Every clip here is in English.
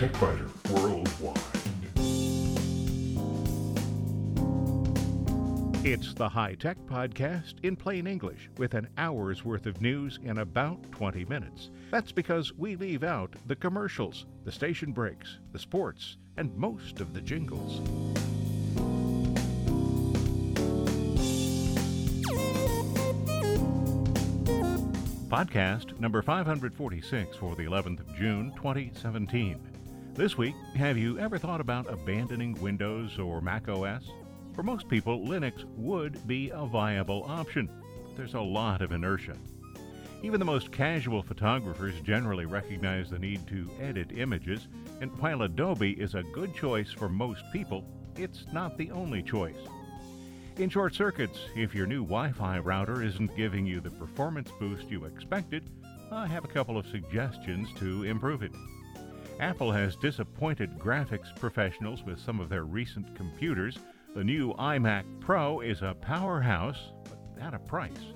TechByter Worldwide. It's the High Tech Podcast in plain English with an hour's worth of news in about 20 minutes. That's because we leave out the commercials, the station breaks, the sports, and most of the jingles. Podcast number 546 for the 11th of June 2017. This week, have you ever thought about abandoning Windows or Mac OS? For most people, Linux would be a viable option. But there's a lot of inertia. Even the most casual photographers generally recognize the need to edit images, and while Adobe is a good choice for most people, it's not the only choice. In short circuits, if your new Wi Fi router isn't giving you the performance boost you expected, I have a couple of suggestions to improve it. Apple has disappointed graphics professionals with some of their recent computers. The new iMac Pro is a powerhouse, but at a price.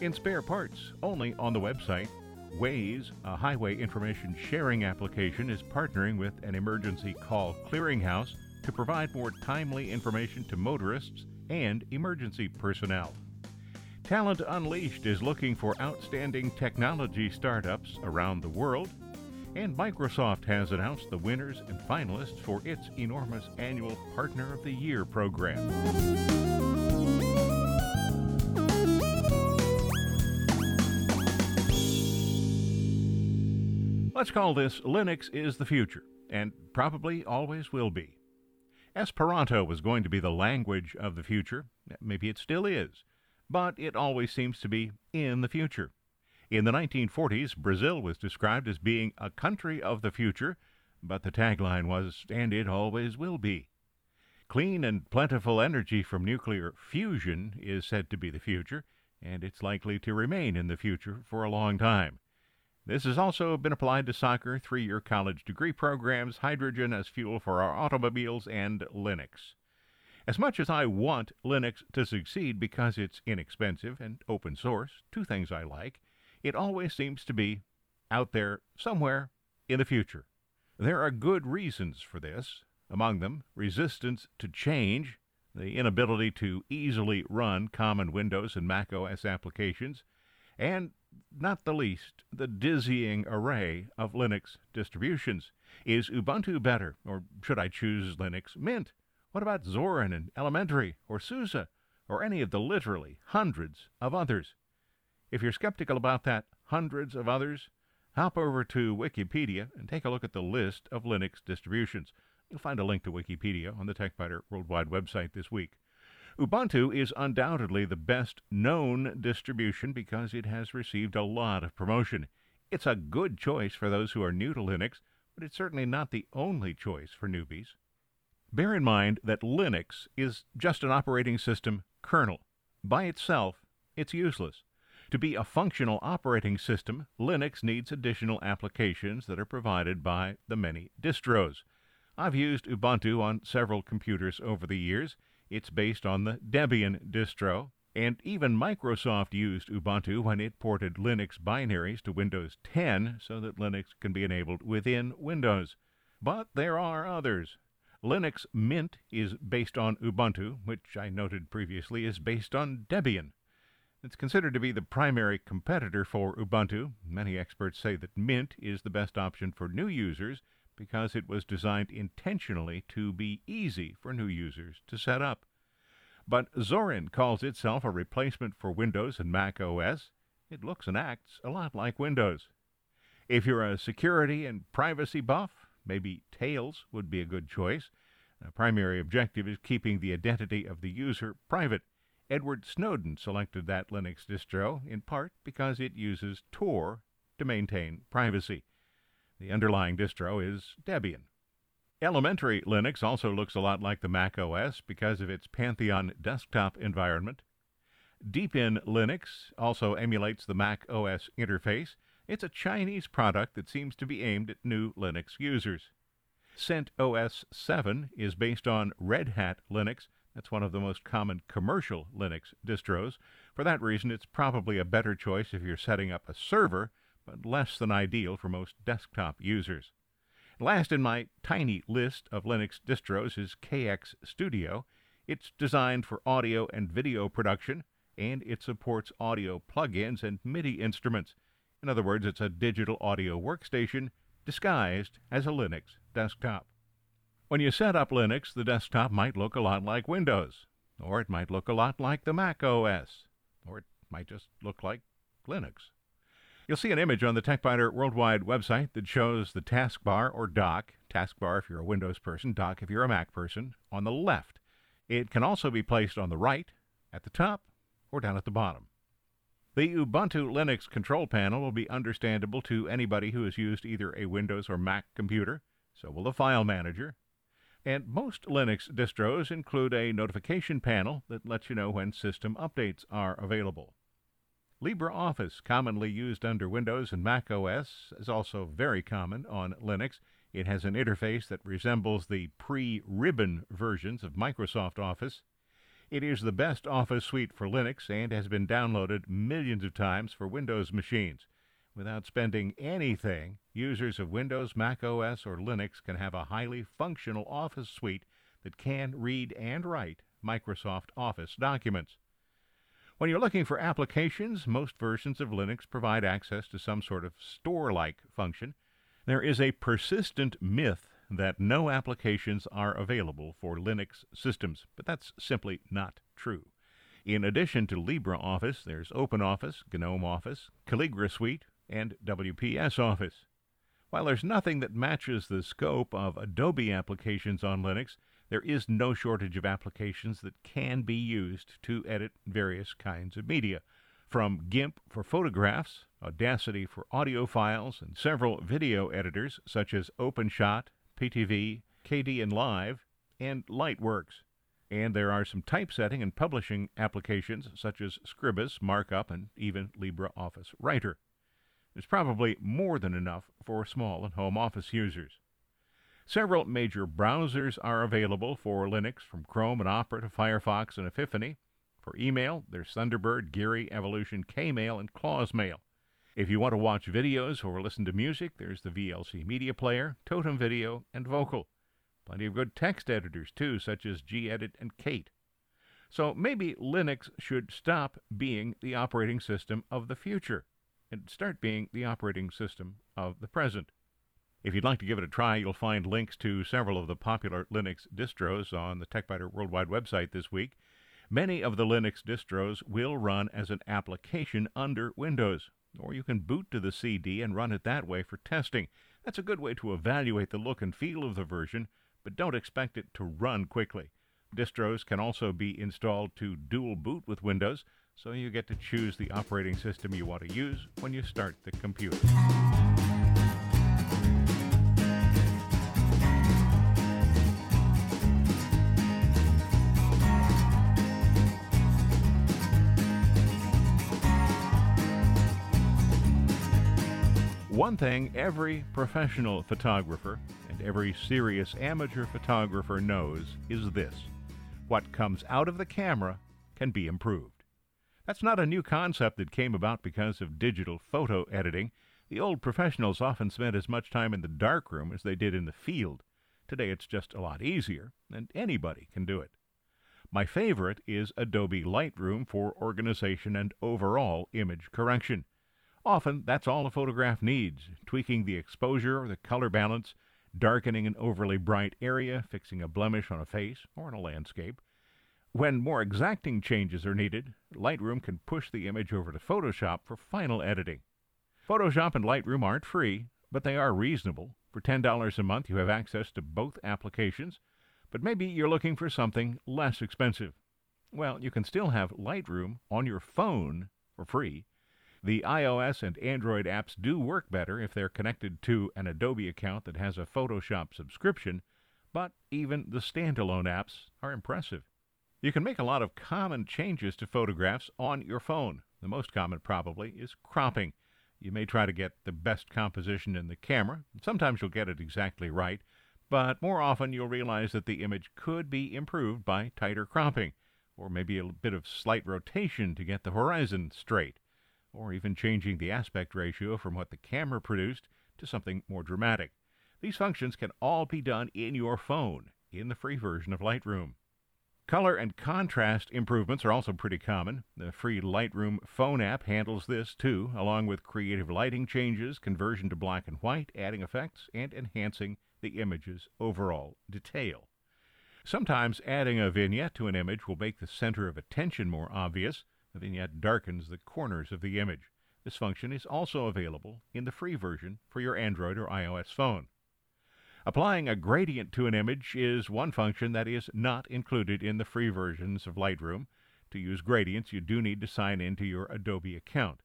In spare parts, only on the website, Waze, a highway information sharing application, is partnering with an emergency call clearinghouse to provide more timely information to motorists and emergency personnel. Talent Unleashed is looking for outstanding technology startups around the world, and Microsoft has announced the winners and finalists for its enormous annual Partner of the Year program. Let's call this Linux is the future, and probably always will be. Esperanto was going to be the language of the future. Maybe it still is. But it always seems to be in the future. In the 1940s, Brazil was described as being a country of the future, but the tagline was, and it always will be. Clean and plentiful energy from nuclear fusion is said to be the future, and it's likely to remain in the future for a long time. This has also been applied to soccer, three year college degree programs, hydrogen as fuel for our automobiles, and Linux. As much as I want Linux to succeed because it's inexpensive and open source, two things I like, it always seems to be out there somewhere in the future. There are good reasons for this, among them resistance to change, the inability to easily run common Windows and Mac OS applications, and not the least, the dizzying array of Linux distributions. Is Ubuntu better, or should I choose Linux Mint? What about Zorin and Elementary, or SUSE, or any of the literally hundreds of others? If you're skeptical about that hundreds of others, hop over to Wikipedia and take a look at the list of Linux distributions. You'll find a link to Wikipedia on the TechByter Worldwide website this week. Ubuntu is undoubtedly the best known distribution because it has received a lot of promotion. It's a good choice for those who are new to Linux, but it's certainly not the only choice for newbies. Bear in mind that Linux is just an operating system kernel. By itself, it's useless. To be a functional operating system, Linux needs additional applications that are provided by the many distros. I've used Ubuntu on several computers over the years, it's based on the Debian distro, and even Microsoft used Ubuntu when it ported Linux binaries to Windows 10 so that Linux can be enabled within Windows. But there are others. Linux Mint is based on Ubuntu, which I noted previously is based on Debian. It's considered to be the primary competitor for Ubuntu. Many experts say that Mint is the best option for new users because it was designed intentionally to be easy for new users to set up. But Zorin calls itself a replacement for Windows and Mac OS. It looks and acts a lot like Windows. If you're a security and privacy buff, maybe Tails would be a good choice. The primary objective is keeping the identity of the user private. Edward Snowden selected that Linux distro in part because it uses Tor to maintain privacy. The underlying distro is Debian. Elementary Linux also looks a lot like the Mac OS because of its Pantheon desktop environment. Deepin Linux also emulates the Mac OS interface. It's a Chinese product that seems to be aimed at new Linux users. CentOS 7 is based on Red Hat Linux. That's one of the most common commercial Linux distros. For that reason, it's probably a better choice if you're setting up a server but less than ideal for most desktop users. Last in my tiny list of Linux distros is KX Studio. It's designed for audio and video production, and it supports audio plugins and MIDI instruments. In other words, it's a digital audio workstation disguised as a Linux desktop. When you set up Linux, the desktop might look a lot like Windows, or it might look a lot like the Mac OS, or it might just look like Linux. You'll see an image on the TechByter Worldwide website that shows the taskbar or dock, taskbar if you're a Windows person, dock if you're a Mac person, on the left. It can also be placed on the right, at the top, or down at the bottom. The Ubuntu Linux control panel will be understandable to anybody who has used either a Windows or Mac computer, so will the file manager. And most Linux distros include a notification panel that lets you know when system updates are available. LibreOffice, commonly used under Windows and Mac OS, is also very common on Linux. It has an interface that resembles the pre ribbon versions of Microsoft Office. It is the best Office suite for Linux and has been downloaded millions of times for Windows machines. Without spending anything, users of Windows, Mac OS, or Linux can have a highly functional Office suite that can read and write Microsoft Office documents. When you're looking for applications, most versions of Linux provide access to some sort of store like function. There is a persistent myth that no applications are available for Linux systems, but that's simply not true. In addition to LibreOffice, there's OpenOffice, GNOME Office, Calligra Suite, and WPS Office. While there's nothing that matches the scope of Adobe applications on Linux, there is no shortage of applications that can be used to edit various kinds of media, from GIMP for photographs, Audacity for audio files, and several video editors such as OpenShot, Pitivi, Kdenlive, and Lightworks. And there are some typesetting and publishing applications such as Scribus, Markup, and even LibreOffice Writer. There's probably more than enough for small and home office users. Several major browsers are available for Linux, from Chrome and Opera to Firefox and Epiphany. For email, there's Thunderbird, Geary, Evolution, Kmail, and Claws Mail. If you want to watch videos or listen to music, there's the VLC Media Player, Totem Video, and Vocal. Plenty of good text editors, too, such as gedit and Kate. So maybe Linux should stop being the operating system of the future and start being the operating system of the present. If you'd like to give it a try, you'll find links to several of the popular Linux distros on the TechByter Worldwide website this week. Many of the Linux distros will run as an application under Windows, or you can boot to the CD and run it that way for testing. That's a good way to evaluate the look and feel of the version, but don't expect it to run quickly. Distros can also be installed to dual boot with Windows, so you get to choose the operating system you want to use when you start the computer. One thing every professional photographer and every serious amateur photographer knows is this what comes out of the camera can be improved. That's not a new concept that came about because of digital photo editing. The old professionals often spent as much time in the darkroom as they did in the field. Today it's just a lot easier, and anybody can do it. My favorite is Adobe Lightroom for organization and overall image correction. Often, that's all a photograph needs tweaking the exposure or the color balance, darkening an overly bright area, fixing a blemish on a face or in a landscape. When more exacting changes are needed, Lightroom can push the image over to Photoshop for final editing. Photoshop and Lightroom aren't free, but they are reasonable. For $10 a month, you have access to both applications, but maybe you're looking for something less expensive. Well, you can still have Lightroom on your phone for free the iOS and Android apps do work better if they're connected to an Adobe account that has a Photoshop subscription, but even the standalone apps are impressive. You can make a lot of common changes to photographs on your phone. The most common, probably, is cropping. You may try to get the best composition in the camera. Sometimes you'll get it exactly right, but more often you'll realize that the image could be improved by tighter cropping, or maybe a bit of slight rotation to get the horizon straight or even changing the aspect ratio from what the camera produced to something more dramatic. These functions can all be done in your phone in the free version of Lightroom. Color and contrast improvements are also pretty common. The free Lightroom phone app handles this too, along with creative lighting changes, conversion to black and white, adding effects, and enhancing the image's overall detail. Sometimes adding a vignette to an image will make the center of attention more obvious. The vignette darkens the corners of the image. This function is also available in the free version for your Android or iOS phone. Applying a gradient to an image is one function that is not included in the free versions of Lightroom. To use gradients, you do need to sign into your Adobe account.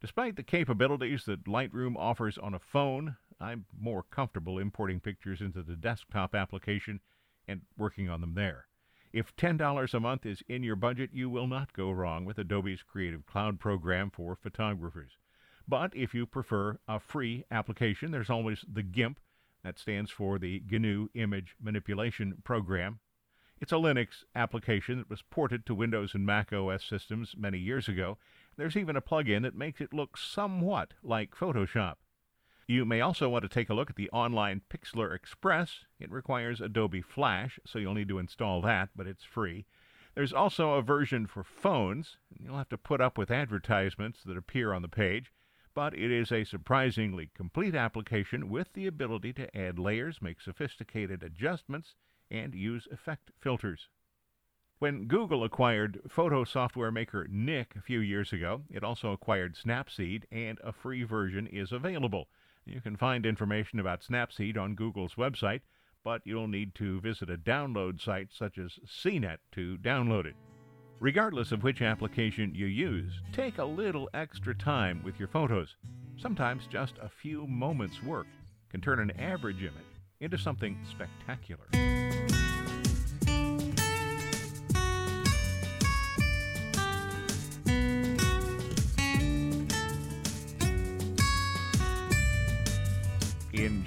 Despite the capabilities that Lightroom offers on a phone, I'm more comfortable importing pictures into the desktop application and working on them there. If $10 a month is in your budget, you will not go wrong with Adobe's Creative Cloud program for photographers. But if you prefer a free application, there's always the GIMP that stands for the GNU Image Manipulation Program. It's a Linux application that was ported to Windows and Mac OS systems many years ago. There's even a plugin that makes it look somewhat like Photoshop. You may also want to take a look at the online Pixlr Express. It requires Adobe Flash, so you'll need to install that, but it's free. There's also a version for phones. And you'll have to put up with advertisements that appear on the page but it is a surprisingly complete application with the ability to add layers, make sophisticated adjustments, and use effect filters. When Google acquired photo software maker Nik a few years ago, it also acquired Snapseed, and a free version is available. You can find information about Snapseed on Google's website, but you'll need to visit a download site such as CNET to download it. Regardless of which application you use, take a little extra time with your photos. Sometimes just a few moments' work can turn an average image into something spectacular.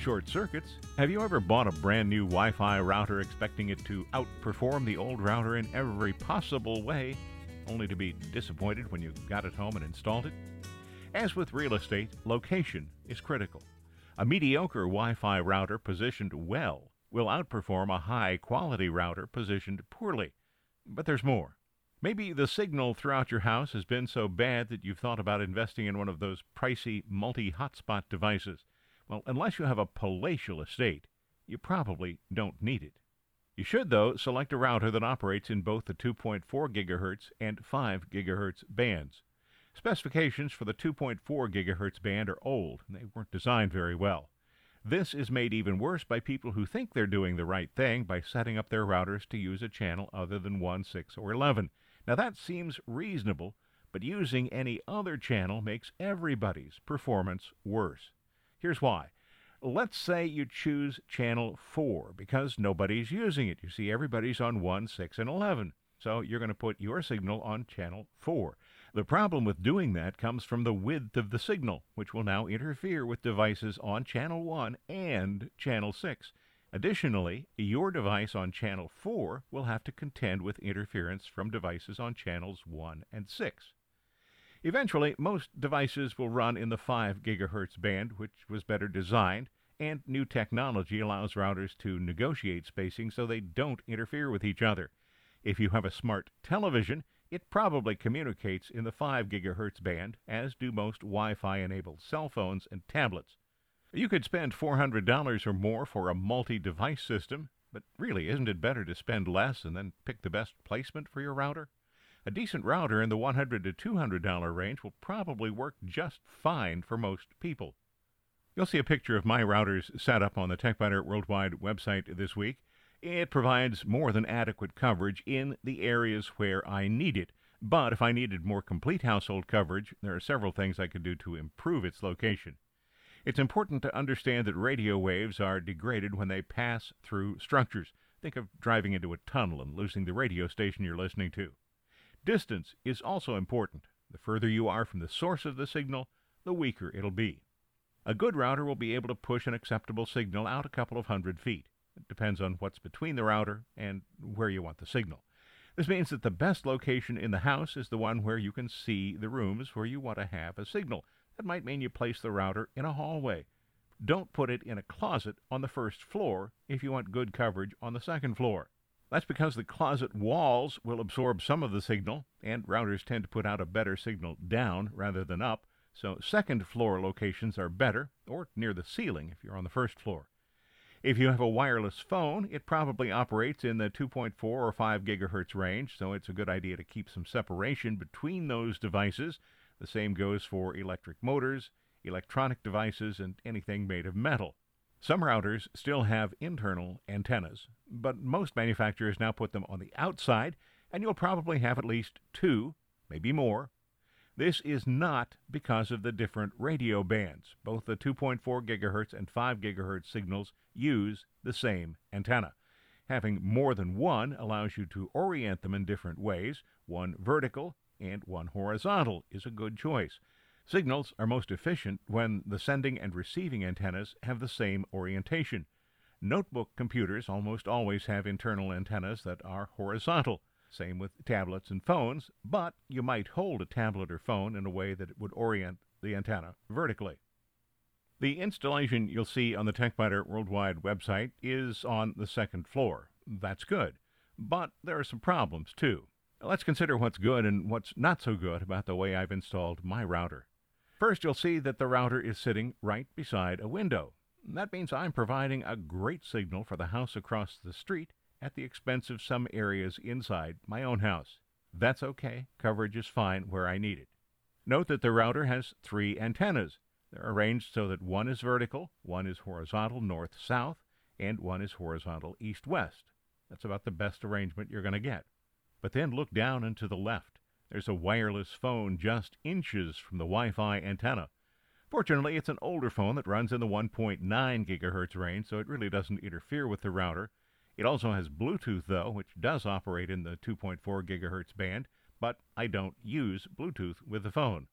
Short circuits, have you ever bought a brand new Wi Fi router expecting it to outperform the old router in every possible way, only to be disappointed when you got it home and installed it? As with real estate, location is critical. A mediocre Wi Fi router positioned well will outperform a high quality router positioned poorly. But there's more. Maybe the signal throughout your house has been so bad that you've thought about investing in one of those pricey multi hotspot devices. Well, unless you have a palatial estate, you probably don't need it. You should, though, select a router that operates in both the 2.4 GHz and 5 GHz bands. Specifications for the 2.4 GHz band are old, and they weren't designed very well. This is made even worse by people who think they're doing the right thing by setting up their routers to use a channel other than 1, 6, or 11. Now that seems reasonable, but using any other channel makes everybody's performance worse. Here's why. Let's say you choose channel 4 because nobody's using it. You see, everybody's on 1, 6, and 11. So you're going to put your signal on channel 4. The problem with doing that comes from the width of the signal, which will now interfere with devices on channel 1 and channel 6. Additionally, your device on channel 4 will have to contend with interference from devices on channels 1 and 6. Eventually, most devices will run in the 5 GHz band, which was better designed, and new technology allows routers to negotiate spacing so they don't interfere with each other. If you have a smart television, it probably communicates in the 5 GHz band, as do most Wi Fi enabled cell phones and tablets. You could spend $400 or more for a multi device system, but really, isn't it better to spend less and then pick the best placement for your router? A decent router in the 100 to $200 range will probably work just fine for most people. You'll see a picture of my router's set up on the TechByter Worldwide website this week. It provides more than adequate coverage in the areas where I need it. But if I needed more complete household coverage, there are several things I could do to improve its location. It's important to understand that radio waves are degraded when they pass through structures. Think of driving into a tunnel and losing the radio station you're listening to. Distance is also important. The further you are from the source of the signal, the weaker it'll be. A good router will be able to push an acceptable signal out a couple of hundred feet. It depends on what's between the router and where you want the signal. This means that the best location in the house is the one where you can see the rooms where you want to have a signal. That might mean you place the router in a hallway. don't put it in a closet on the first floor if you want good coverage on the second floor. That's because the closet walls will absorb some of the signal, and routers tend to put out a better signal down rather than up, so second floor locations are better, or near the ceiling if you're on the first floor. If you have a wireless phone, it probably operates in the 2.4 or 5 gigahertz range, so it's a good idea to keep some separation between those devices. The same goes for electric motors, electronic devices, and anything made of metal. Some routers still have internal antennas, but most manufacturers now put them on the outside, and you'll probably have at least two, maybe more. This is not because of the different radio bands. Both the 2.4 GHz and 5 GHz signals use the same antenna. Having more than one allows you to orient them in different ways. One vertical and one horizontal is a good choice. Signals are most efficient when the sending and receiving antennas have the same orientation. Notebook computers almost always have internal antennas that are horizontal. Same with tablets and phones, but you might hold a tablet or phone in a way that it would orient the antenna vertically. The installation you'll see on the TechByter Worldwide website is on the second floor. That's good. But there are some problems too. Let's consider what's good and what's not so good about the way I've installed my router. First, you'll see that the router is sitting right beside a window. That means I'm providing a great signal for the house across the street at the expense of some areas inside my own house. That's okay. Coverage is fine where I need it. Note that the router has three antennas. They're arranged so that one is vertical, one is horizontal north-south, and one is horizontal east-west. That's about the best arrangement you're going to get. But then look down and to the left. There's a wireless phone just inches from the Wi Fi antenna. Fortunately, it's an older phone that runs in the 1.9 gigahertz range, so it really doesn't interfere with the router. It also has Bluetooth, though, which does operate in the 2.4 gigahertz band, but I don't use Bluetooth with the phone.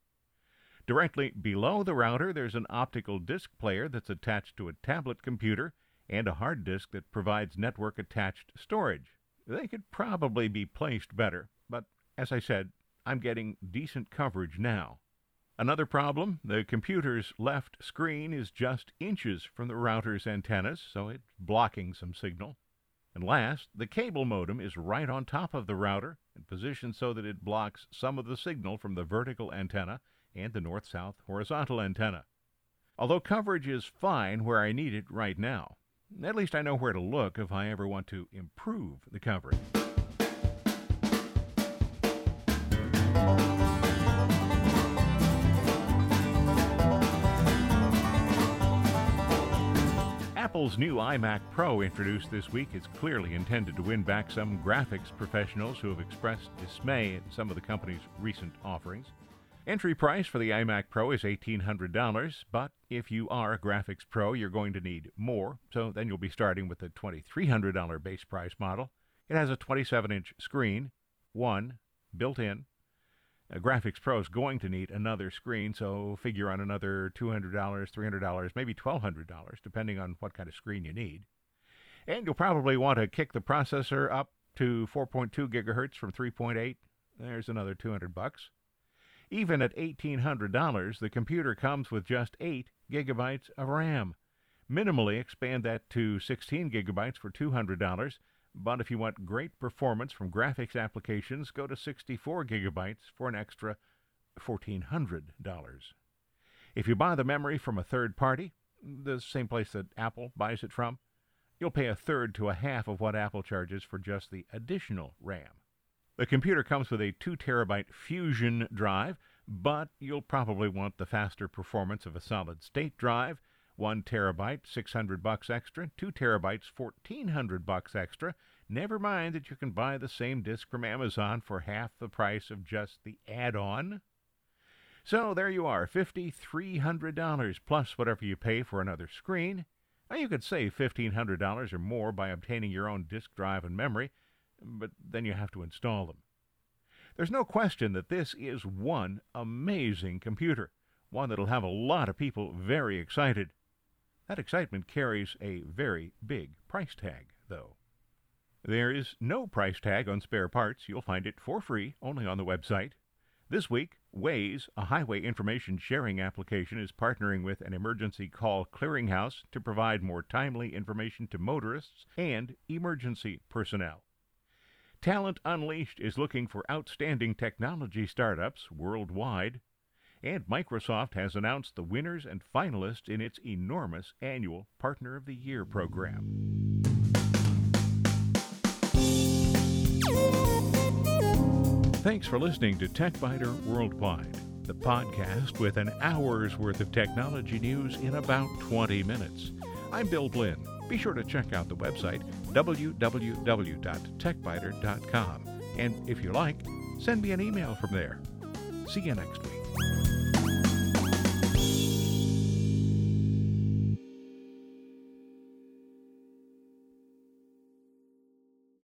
Directly below the router, there's an optical disc player that's attached to a tablet computer and a hard disk that provides network attached storage. They could probably be placed better, but as I said, I'm getting decent coverage now. Another problem the computer's left screen is just inches from the router's antennas, so it's blocking some signal. And last, the cable modem is right on top of the router and positioned so that it blocks some of the signal from the vertical antenna and the north south horizontal antenna. Although coverage is fine where I need it right now, at least I know where to look if I ever want to improve the coverage. Apple's new iMac Pro introduced this week is clearly intended to win back some graphics professionals who have expressed dismay at some of the company's recent offerings. Entry price for the iMac Pro is $1,800, but if you are a graphics pro, you're going to need more, so then you'll be starting with the $2,300 base price model. It has a 27 inch screen, one built in, a Graphics Pro is going to need another screen, so figure on another $200, $300, maybe $1,200, depending on what kind of screen you need. And you'll probably want to kick the processor up to 4.2 gigahertz from 3.8. There's another 200 bucks. Even at $1,800, the computer comes with just 8 gigabytes of RAM. Minimally expand that to 16 gigabytes for $200 but if you want great performance from graphics applications, go to 64 gigabytes for an extra $1,400. If you buy the memory from a third party, the same place that Apple buys it from, you'll pay a third to a half of what Apple charges for just the additional RAM. The computer comes with a 2 terabyte Fusion drive, but you'll probably want the faster performance of a solid state drive 1 terabyte, 600 bucks extra, 2 terabytes, 1400 bucks extra. Never mind that you can buy the same disk from Amazon for half the price of just the add-on. So there you are, $5,300 plus whatever you pay for another screen. Now you could save $1,500 or more by obtaining your own disk drive and memory, but then you have to install them. There's no question that this is one amazing computer, one that'll have a lot of people very excited. That excitement carries a very big price tag, though. There is no price tag on spare parts. You'll find it for free only on the website. This week, Waze, a highway information sharing application, is partnering with an emergency call clearinghouse to provide more timely information to motorists and emergency personnel. Talent Unleashed is looking for outstanding technology startups worldwide. And Microsoft has announced the winners and finalists in its enormous annual Partner of the Year program. Thanks for listening to TechByter Worldwide, the podcast with an hour's worth of technology news in about 20 minutes. I'm Bill Blinn. Be sure to check out the website www.techbyter.com. And if you like, send me an email from there. See you next week.